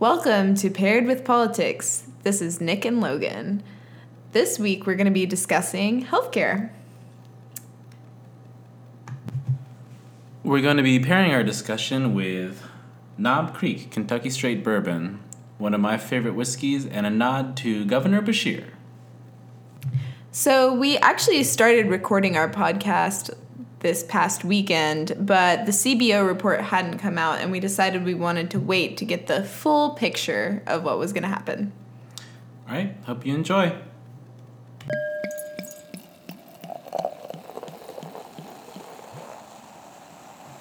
Welcome to Paired with Politics. This is Nick and Logan. This week we're going to be discussing healthcare. We're going to be pairing our discussion with Knob Creek Kentucky Straight Bourbon, one of my favorite whiskeys, and a nod to Governor Beshear. So, we actually started recording our podcast this past weekend, but the CBO report hadn't come out, and we decided we wanted to wait to get the full picture of what was going to happen. All right, hope you enjoy.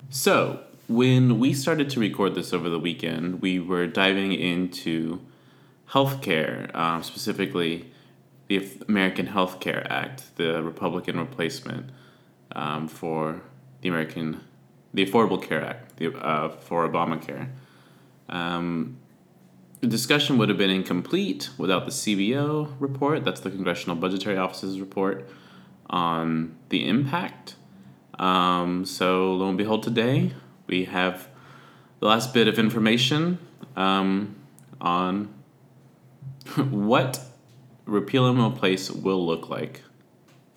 So, when we started to record this over the weekend, we were diving into healthcare, um, specifically the American Health Care Act, the Republican replacement um, for the American, the Affordable Care Act the, uh, for Obamacare. Um, the discussion would have been incomplete without the CBO report, that's the Congressional Budgetary Office's report on the impact. Um, so, lo and behold, today we have the last bit of information um, on what repeal and replace will look like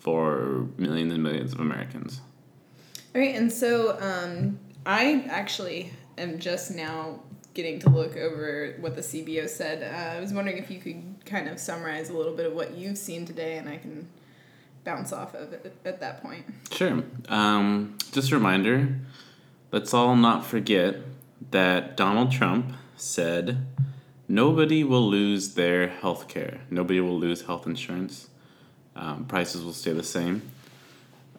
for millions and millions of Americans. All right, and so um, I actually am just now getting to look over what the CBO said. Uh, I was wondering if you could kind of summarize a little bit of what you've seen today, and I can bounce off of it at that point. Sure. Um, just a reminder let's all not forget that Donald Trump said nobody will lose their health care, nobody will lose health insurance um, prices will stay the same.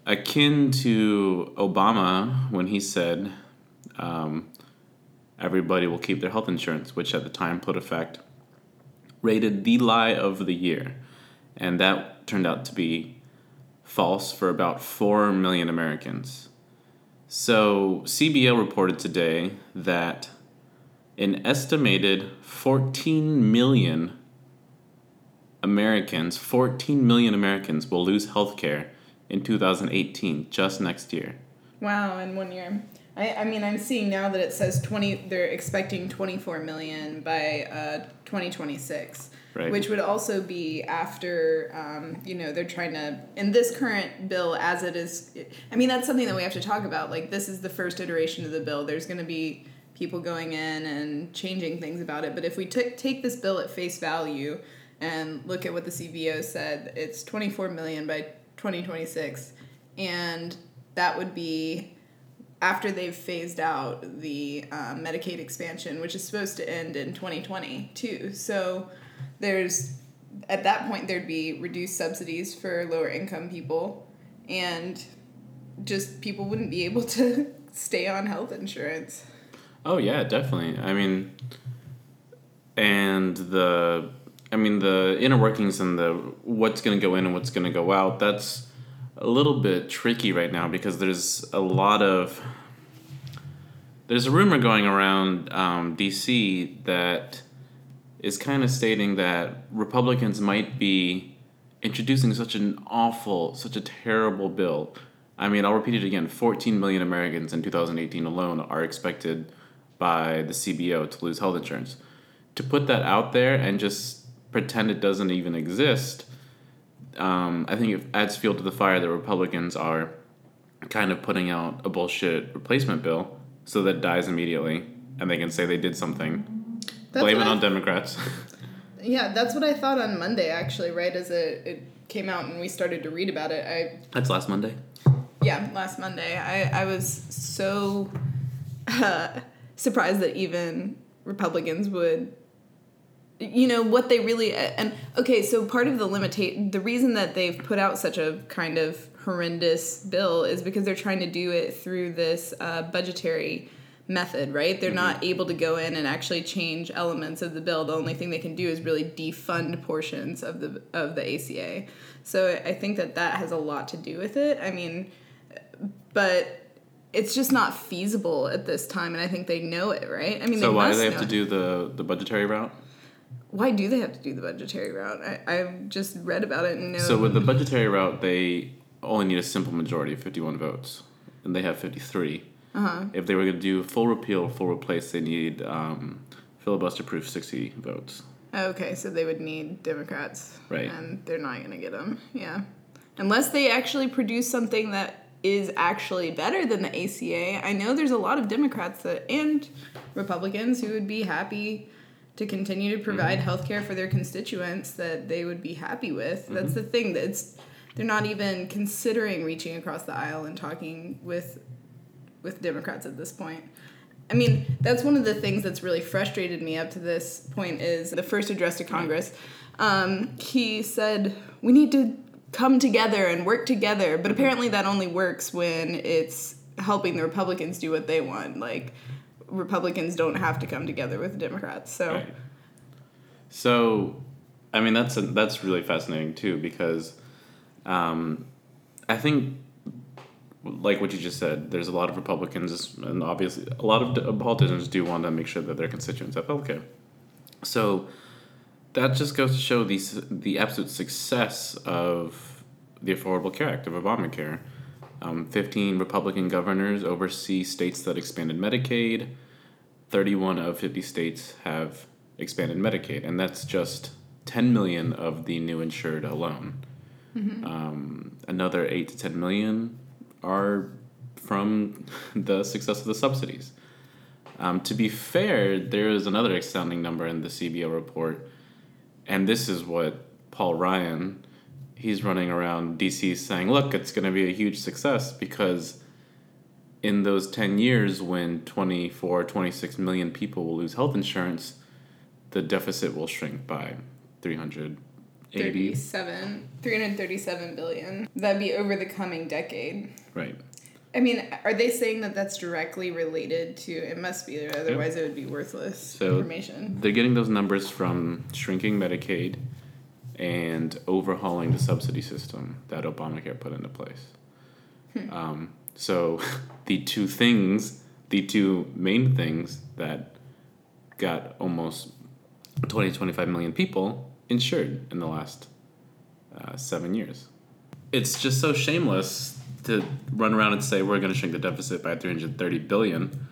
Akin to Obama when he said um, everybody will keep their health insurance, which at the time PolitiFact, rated the lie of the year. And that turned out to be false for about 4 million Americans. So, CBO reported today that an estimated 14 million Americans, 14 million Americans, will lose health care in 2018, just next year. Wow, in one year. I, I mean, I'm seeing now that it says 20, they're expecting 24 million by uh, 2026. Right. Which would also be after, um, you know, they're trying to, in this current bill as it is, I mean, that's something that we have to talk about. Like, this is the first iteration of the bill. There's going to be people going in and changing things about it. But if we t- take this bill at face value, and look at what the CBO said. It's 24 million by 2026, and that would be after they've phased out the uh, Medicaid expansion, which is supposed to end in 2020 too. So there's at that point there'd be reduced subsidies for lower income people, and just people wouldn't be able to stay on health insurance. Oh yeah, definitely. I mean, and the I mean, the inner workings and the what's going to go in and what's going to go out, that's a little bit tricky right now because there's a lot of. There's a rumor going around um, DC that is kind of stating that Republicans might be introducing such an awful, such a terrible bill. I mean, I'll repeat it again 14 million Americans in 2018 alone are expected by the CBO to lose health insurance. To put that out there and just pretend it doesn't even exist, um, I think it adds fuel to the fire that Republicans are kind of putting out a bullshit replacement bill so that dies immediately and they can say they did something. That's Blame it on Democrats. yeah, that's what I thought on Monday, actually, right as it, it came out and we started to read about it. I That's last Monday? Yeah, last Monday. I, I was so uh, surprised that even Republicans would you know what they really and okay so part of the limitate the reason that they've put out such a kind of horrendous bill is because they're trying to do it through this uh, budgetary method right? They're mm-hmm. not able to go in and actually change elements of the bill. The only thing they can do is really defund portions of the of the aca so i think that that has a lot to do with it. I mean but it's just not feasible at this time and i think they know it right? I mean so why do they have to do the the budgetary route why do they have to do the budgetary route? I, I've just read about it and know. So with the budgetary route, they only need a simple majority of 51 votes, and they have 53. Uh-huh. If they were going to do full repeal, full replace, they need um, filibuster proof 60 votes. Okay, so they would need Democrats. Right. And they're not going to get them. Yeah. Unless they actually produce something that is actually better than the ACA. I know there's a lot of Democrats that and Republicans who would be happy to continue to provide mm-hmm. health care for their constituents that they would be happy with. Mm-hmm. That's the thing that's they're not even considering reaching across the aisle and talking with with Democrats at this point. I mean, that's one of the things that's really frustrated me up to this point is the first address to Congress. Um, he said, We need to come together and work together, but apparently that only works when it's helping the Republicans do what they want. Like, Republicans don't have to come together with Democrats. So, right. so I mean, that's, a, that's really fascinating too because um, I think like what you just said, there's a lot of Republicans, and obviously a lot of politicians do want to make sure that their constituents have health care. So that just goes to show the the absolute success of the Affordable Care Act of Obamacare. Um, 15 Republican governors oversee states that expanded Medicaid. 31 of 50 states have expanded Medicaid, and that's just 10 million of the new insured alone. Mm-hmm. Um, another 8 to 10 million are from the success of the subsidies. Um, to be fair, there is another astounding number in the CBO report, and this is what Paul Ryan, he's running around DC saying, look, it's going to be a huge success because in those 10 years when 24, 26 million people will lose health insurance, the deficit will shrink by 300 37 337 billion. That'd be over the coming decade. Right. I mean are they saying that that's directly related to it must be otherwise yep. it would be worthless so information. they're getting those numbers from shrinking medicaid and overhauling the subsidy system that obamacare put into place hmm. um, so the two things the two main things that got almost 20 25 million people insured in the last uh, seven years. It's just so shameless to run around and say we're going to shrink the deficit by 330 billion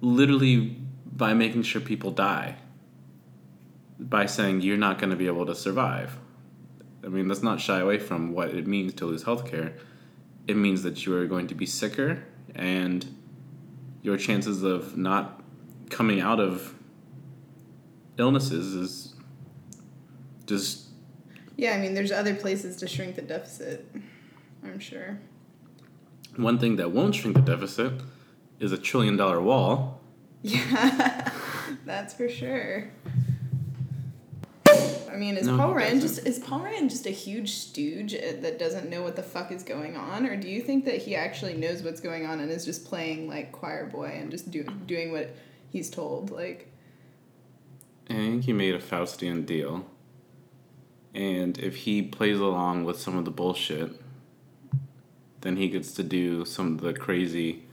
literally by making sure people die by saying you're not going to be able to survive. I mean let's not shy away from what it means to lose health care. it means that you are going to be sicker and your chances of not coming out of illnesses is just yeah i mean there's other places to shrink the deficit i'm sure. One thing that won't shrink the deficit is a trillion dollar wall. Yeah that's for sure I mean, is no, Paul Ryan just is Paul Ryan just a huge stooge uh, that doesn't know what the fuck is going on, or do you think that he actually knows what's going on and is just playing like choir boy and just do, doing what he's told? Like, I think he made a Faustian deal and if he plays along with some of the bullshit, then he gets to do some of the crazy,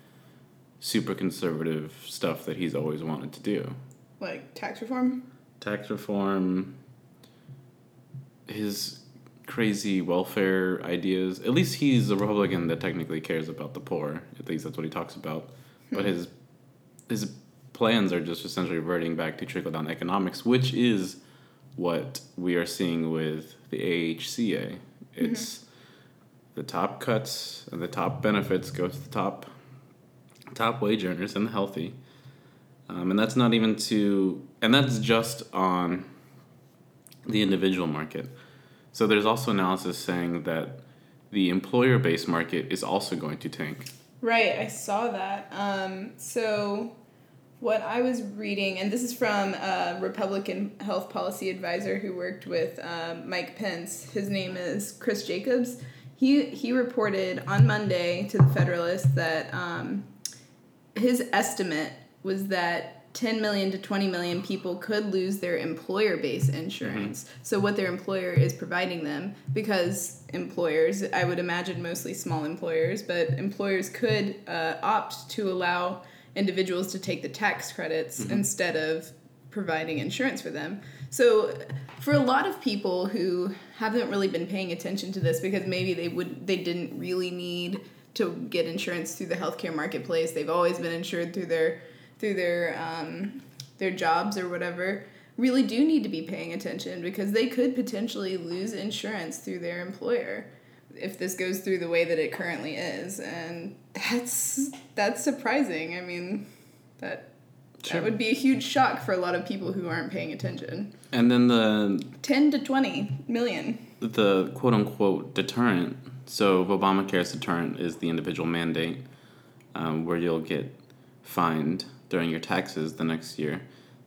super conservative stuff that he's always wanted to do. Like tax reform? Tax reform, his crazy welfare ideas. At least he's a Republican that technically cares about the poor. At least that's what he talks about. But hmm. his his plans are just essentially reverting back to trickle down economics, which is what we are seeing with the AHCA. It's mm-hmm. the top cuts and the top benefits go to the top top wage earners and the healthy. Um, and that's not even to, and that's just on the individual market. So there's also analysis saying that the employer based market is also going to tank. Right, I saw that. Um, so what I was reading, and this is from a Republican health policy advisor who worked with um, Mike Pence. His name is Chris Jacobs. He he reported on Monday to the Federalist that um, his estimate was that 10 million to 20 million people could lose their employer based insurance. Mm-hmm. So, what their employer is providing them, because employers, I would imagine mostly small employers, but employers could uh, opt to allow individuals to take the tax credits mm-hmm. instead of providing insurance for them. So for a lot of people who haven't really been paying attention to this because maybe they would they didn't really need to get insurance through the healthcare marketplace. They've always been insured through their through their um, their jobs or whatever really do need to be paying attention because they could potentially lose insurance through their employer if this goes through the way that it currently is. And that's that's surprising. I mean that sure. that would be a huge shock for a lot of people who aren't paying attention. And then the 10 to 20 million. The quote unquote deterrent so obamacare's deterrent is the individual mandate um, where you'll get fined during your taxes the next year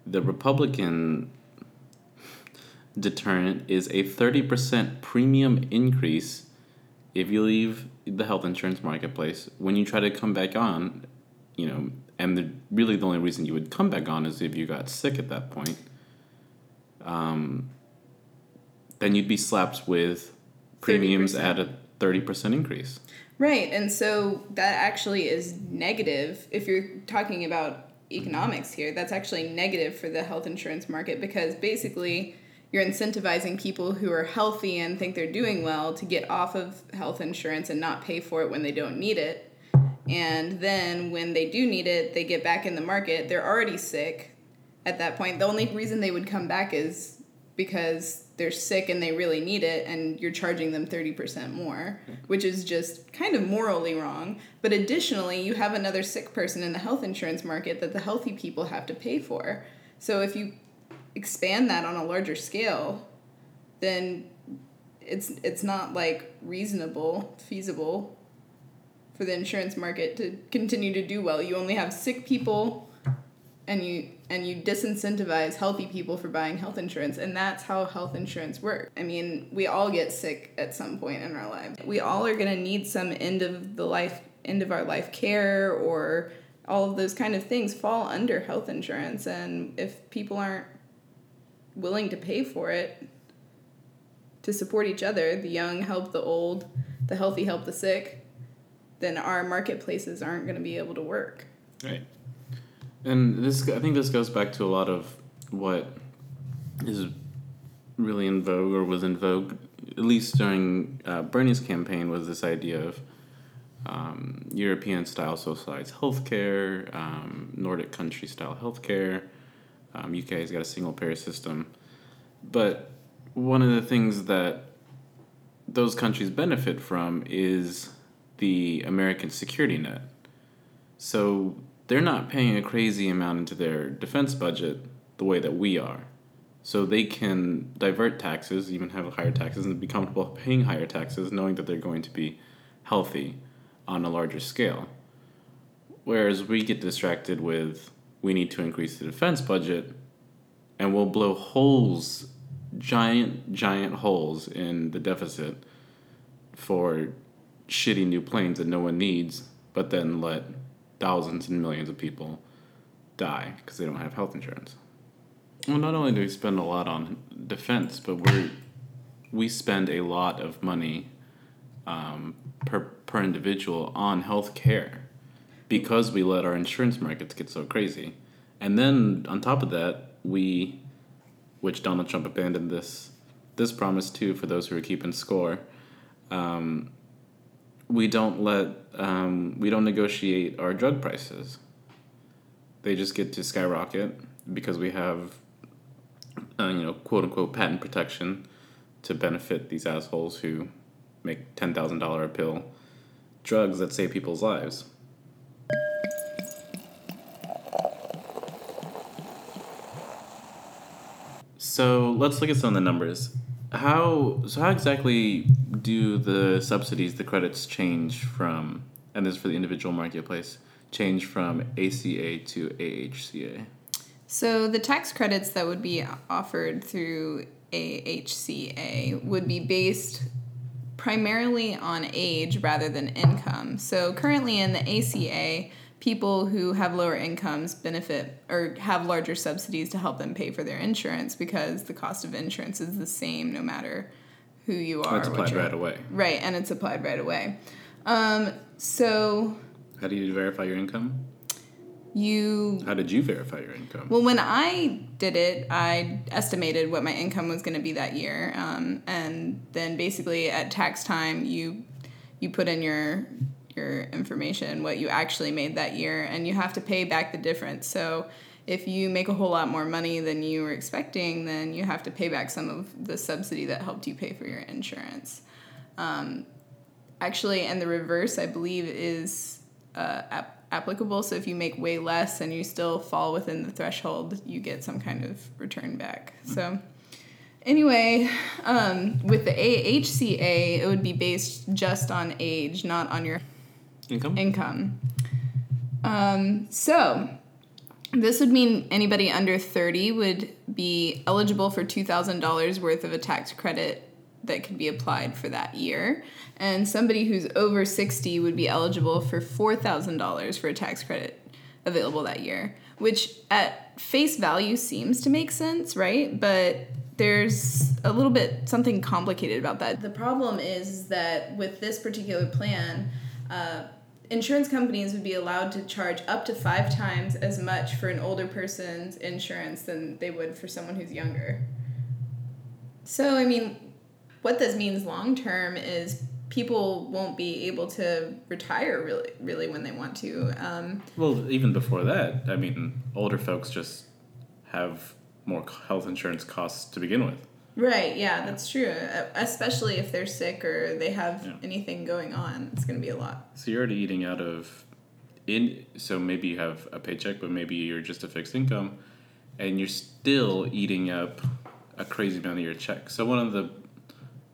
the republican deterrent is a 30% premium increase if you leave the health insurance marketplace, when you try to come back on, you know, and the, really the only reason you would come back on is if you got sick at that point, um, then you'd be slapped with premiums 30%. at a 30% increase. Right. And so that actually is negative if you're talking about economics here. That's actually negative for the health insurance market because basically you're incentivizing people who are healthy and think they're doing well to get off of health insurance and not pay for it when they don't need it. And then when they do need it, they get back in the market. They're already sick at that point. The only reason they would come back is because they're sick and they really need it and you're charging them 30% more, which is just kind of morally wrong. But additionally, you have another sick person in the health insurance market that the healthy people have to pay for. So if you expand that on a larger scale, then it's it's not like reasonable, feasible for the insurance market to continue to do well. You only have sick people and you and you disincentivize healthy people for buying health insurance and that's how health insurance works. I mean, we all get sick at some point in our lives. We all are going to need some end of the life end of our life care or all of those kind of things fall under health insurance and if people aren't willing to pay for it to support each other, the young help the old, the healthy help the sick, then our marketplaces aren't going to be able to work. Right. And this, I think this goes back to a lot of what is really in vogue or was in vogue, at least during uh, Bernie's campaign, was this idea of um, European style socialized healthcare, um, Nordic country style healthcare, um, UK has got a single payer system. But one of the things that those countries benefit from is the American security net. So they're not paying a crazy amount into their defense budget the way that we are. So they can divert taxes, even have higher taxes, and be comfortable paying higher taxes, knowing that they're going to be healthy on a larger scale. Whereas we get distracted with we need to increase the defense budget, and we'll blow holes, giant, giant holes in the deficit for shitty new planes that no one needs, but then let thousands and millions of people die because they don't have health insurance. Well, not only do we spend a lot on defense, but we we spend a lot of money um, per per individual on health care because we let our insurance markets get so crazy. And then on top of that, we, which Donald Trump abandoned this this promise too for those who are keeping score. Um, we don't let um, we don't negotiate our drug prices. They just get to skyrocket because we have, uh, you know, quote unquote patent protection to benefit these assholes who make ten thousand dollar a pill drugs that save people's lives. So let's look at some of the numbers. How so? How exactly do the subsidies, the credits, change from? And this is for the individual marketplace. Change from ACA to AHCA. So the tax credits that would be offered through AHCA would be based primarily on age rather than income. So currently in the ACA, people who have lower incomes benefit or have larger subsidies to help them pay for their insurance because the cost of insurance is the same no matter who you are. It's applied right away. Right, and it's applied right away. Um, so. How do you verify your income? You. How did you verify your income? Well, when I did it, I estimated what my income was going to be that year, um, and then basically at tax time, you you put in your your information, what you actually made that year, and you have to pay back the difference. So if you make a whole lot more money than you were expecting, then you have to pay back some of the subsidy that helped you pay for your insurance. Um, actually, and the reverse, I believe, is uh, ap- applicable. So if you make way less and you still fall within the threshold, you get some kind of return back. So. Anyway, um, with the AHCA, it would be based just on age, not on your income. Income. Um, so, this would mean anybody under 30 would be eligible for $2,000 worth of a tax credit that could be applied for that year. And somebody who's over 60 would be eligible for $4,000 for a tax credit available that year, which at face value seems to make sense, right? But there's a little bit something complicated about that. The problem is that with this particular plan, uh, insurance companies would be allowed to charge up to five times as much for an older person's insurance than they would for someone who's younger. So, I mean, what this means long term is people won't be able to retire really, really when they want to. Um, well, even before that, I mean, older folks just have more health insurance costs to begin with. Right, yeah, that's true. Especially if they're sick or they have yeah. anything going on, it's going to be a lot. So you're already eating out of in so maybe you have a paycheck, but maybe you're just a fixed income and you're still eating up a crazy amount of your check. So one of the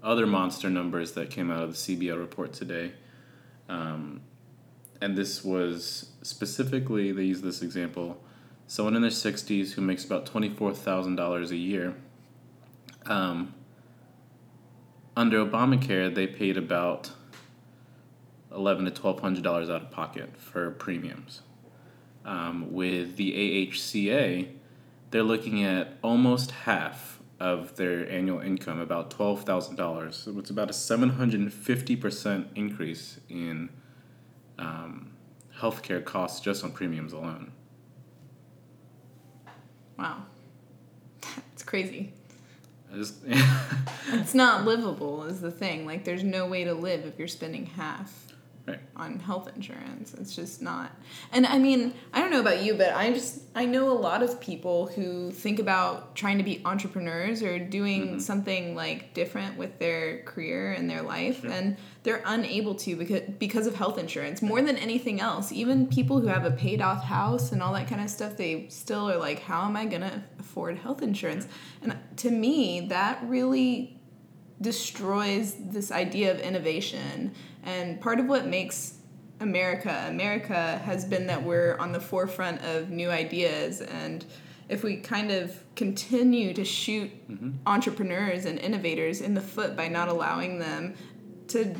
other monster numbers that came out of the CBO report today um, and this was specifically they use this example someone in their 60s who makes about $24,000 a year um, under Obamacare, they paid about eleven to twelve hundred dollars out of pocket for premiums. Um, with the AHCA, they're looking at almost half of their annual income, about twelve thousand dollars. So it's about a seven hundred and fifty percent increase in um, healthcare costs just on premiums alone. Wow, that's crazy. Just it's not livable is the thing. Like there's no way to live if you're spending half right. on health insurance. It's just not. And I mean, I don't know about you, but I just I know a lot of people who think about trying to be entrepreneurs or doing mm-hmm. something like different with their career and their life sure. and they're unable to because because of health insurance more than anything else. Even people who have a paid off house and all that kind of stuff, they still are like how am I going to afford health insurance? And to me, that really destroys this idea of innovation. And part of what makes America America has been that we're on the forefront of new ideas and if we kind of continue to shoot mm-hmm. entrepreneurs and innovators in the foot by not allowing them to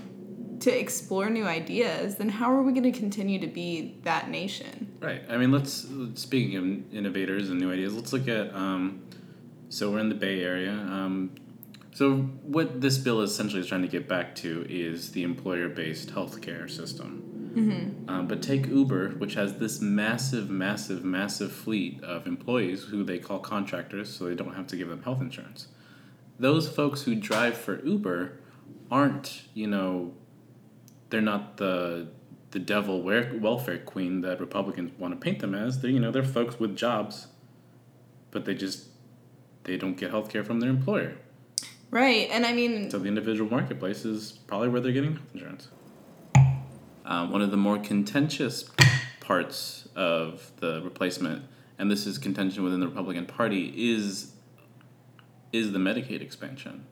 to explore new ideas, then how are we going to continue to be that nation? Right. I mean, let's speaking of innovators and new ideas, let's look at. Um, so we're in the Bay Area. Um, so what this bill essentially is trying to get back to is the employer-based healthcare system. Mm-hmm. Um, but take Uber, which has this massive, massive, massive fleet of employees who they call contractors, so they don't have to give them health insurance. Those folks who drive for Uber aren't, you know, they're not the the devil welfare queen that Republicans want to paint them as. They're you know they're folks with jobs, but they just they don't get health care from their employer. Right, and I mean, so the individual marketplace is probably where they're getting health insurance. Uh, one of the more contentious parts of the replacement, and this is contention within the Republican Party, is is the Medicaid expansion.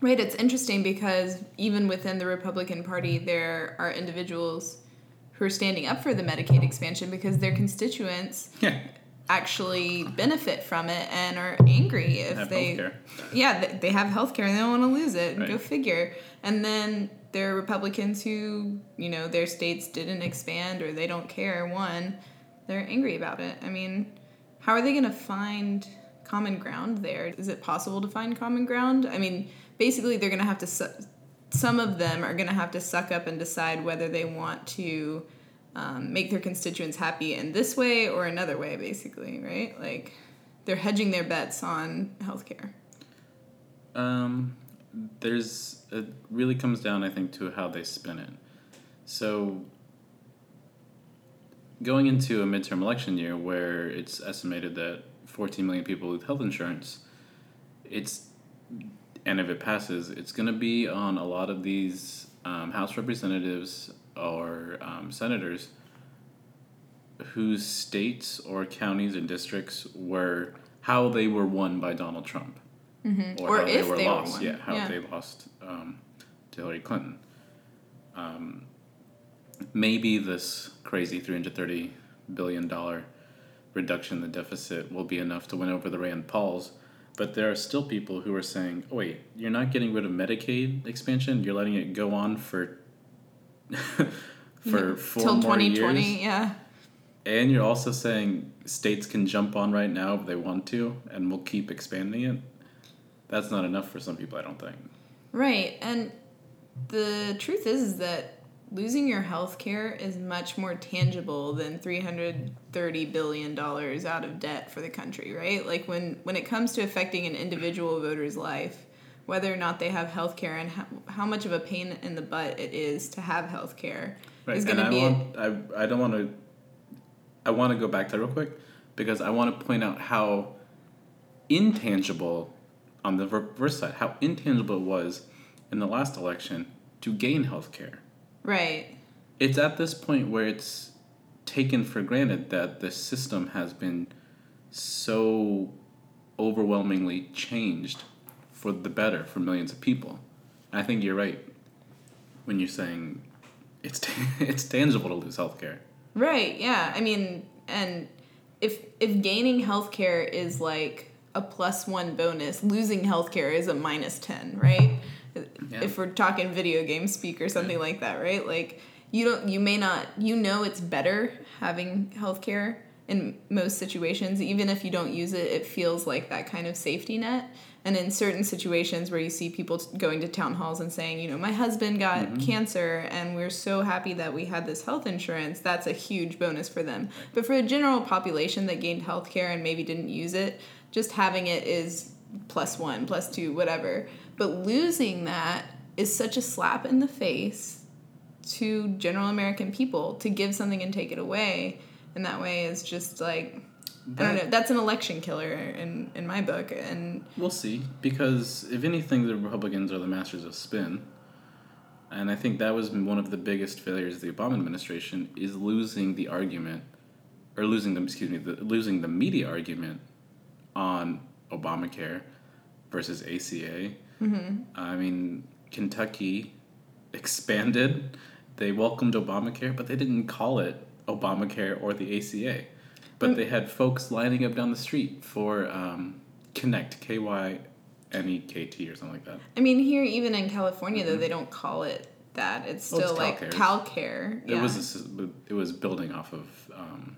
Right, it's interesting because even within the Republican Party, there are individuals who are standing up for the Medicaid expansion because their constituents yeah actually benefit from it and are angry if have they healthcare. yeah they have health care and they don't want to lose it. Right. go figure. And then there are republicans who you know their states didn't expand or they don't care one they're angry about it. I mean how are they going to find common ground there? Is it possible to find common ground? I mean basically they're going to have to su- some of them are going to have to suck up and decide whether they want to um, make their constituents happy in this way or another way, basically, right? Like they're hedging their bets on healthcare. Um, there's it really comes down, I think, to how they spin it. So going into a midterm election year where it's estimated that 14 million people with health insurance, it's and if it passes, it's going to be on a lot of these um, House representatives or um, senators whose states or counties and districts were how they were won by Donald Trump, mm-hmm. or, or, how they were they lost. Were yeah, how yeah. they lost um, to Hillary Clinton. Um, maybe this crazy three hundred thirty billion dollar reduction in the deficit will be enough to win over the Rand Pauls. But there are still people who are saying, oh, "Wait, you're not getting rid of Medicaid expansion. You're letting it go on for for four Till more 2020, years. Yeah. And you're also saying states can jump on right now if they want to, and we'll keep expanding it. That's not enough for some people, I don't think. Right, and the truth is, is that losing your health care is much more tangible than 330 billion dollars out of debt for the country right like when when it comes to affecting an individual voter's life whether or not they have health care and how, how much of a pain in the butt it is to have health care right. is going to be want, I, I don't want to i want to go back to that real quick because i want to point out how intangible on the reverse side how intangible it was in the last election to gain health care Right. It's at this point where it's taken for granted that the system has been so overwhelmingly changed for the better for millions of people. I think you're right when you're saying it's t- it's tangible to lose healthcare. Right. Yeah. I mean, and if if gaining healthcare is like a plus one bonus, losing healthcare is a minus ten, right? yeah. if we're talking video game speak or something yeah. like that, right? Like you don't you may not you know it's better having healthcare in most situations even if you don't use it it feels like that kind of safety net and in certain situations where you see people going to town halls and saying you know my husband got mm-hmm. cancer and we're so happy that we had this health insurance that's a huge bonus for them but for the general population that gained health care and maybe didn't use it just having it is plus one plus two whatever but losing that is such a slap in the face to general American people to give something and take it away. And that way is just like I don't know. That's an election killer in in my book, and we'll see. Because if anything, the Republicans are the masters of spin, and I think that was one of the biggest failures of the Obama administration is losing the argument, or losing them. Excuse me, the, losing the media argument on Obamacare versus ACA Mm-hmm. I mean, Kentucky expanded. They welcomed Obamacare, but they didn't call it Obamacare or the ACA. But mm. they had folks lining up down the street for um, kynect, K Y N E K T or something like that. I mean, here, even in California, mm-hmm. though, they don't call it that. It's still oh, it's like CalCare. Yeah. It was a, it was building off of um,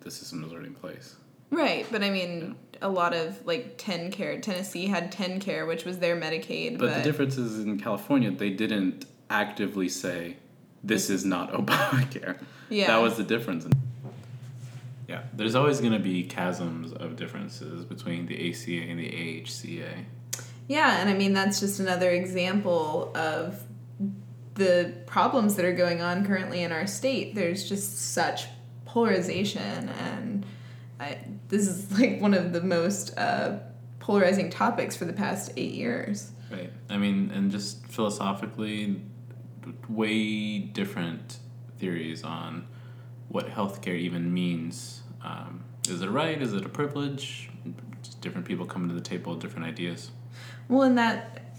the system that was already in place. Right, but I mean, a lot of like TennCare. Tennessee had TennCare, which was their Medicaid. But, but the difference is in California, they didn't actively say, "This is not Obamacare." Yeah, that was the difference. Yeah, there's always going to be chasms of differences between the ACA and the AHCA. Yeah, and I mean that's just another example of the problems that are going on currently in our state. There's just such polarization and I, this is like one of the most uh, polarizing topics for the past eight years. Right. I mean, and just philosophically, way different theories on what healthcare even means. Um, is it a right? Is it a privilege? Just different people coming to the table with different ideas. Well, and that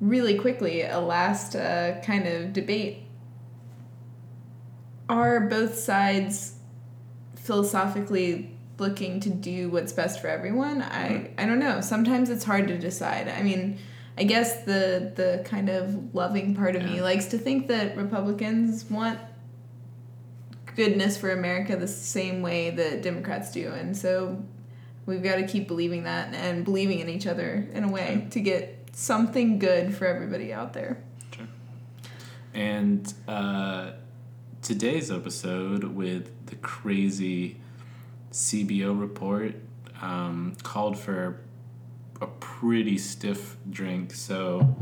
really quickly, a last uh, kind of debate. Are both sides philosophically looking to do what's best for everyone. I mm-hmm. I don't know. Sometimes it's hard to decide. I mean, I guess the the kind of loving part of yeah. me likes to think that Republicans want goodness for America the same way that Democrats do, and so we've got to keep believing that and believing in each other in a way to get something good for everybody out there. Sure. And uh, today's episode with the crazy CBO report um, called for a pretty stiff drink. So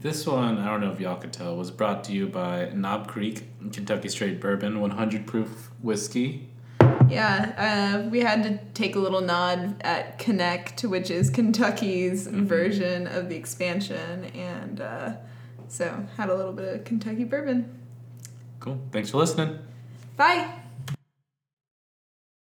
This one, I don't know if y'all could tell, was brought to you by Knob Creek Kentucky Straight Bourbon, 100 proof whiskey. Yeah, uh, we had to take a little nod at kynect, which is Kentucky's mm-hmm. version of the expansion, and uh, so had a little bit of Kentucky bourbon. Cool. Thanks for listening. Bye.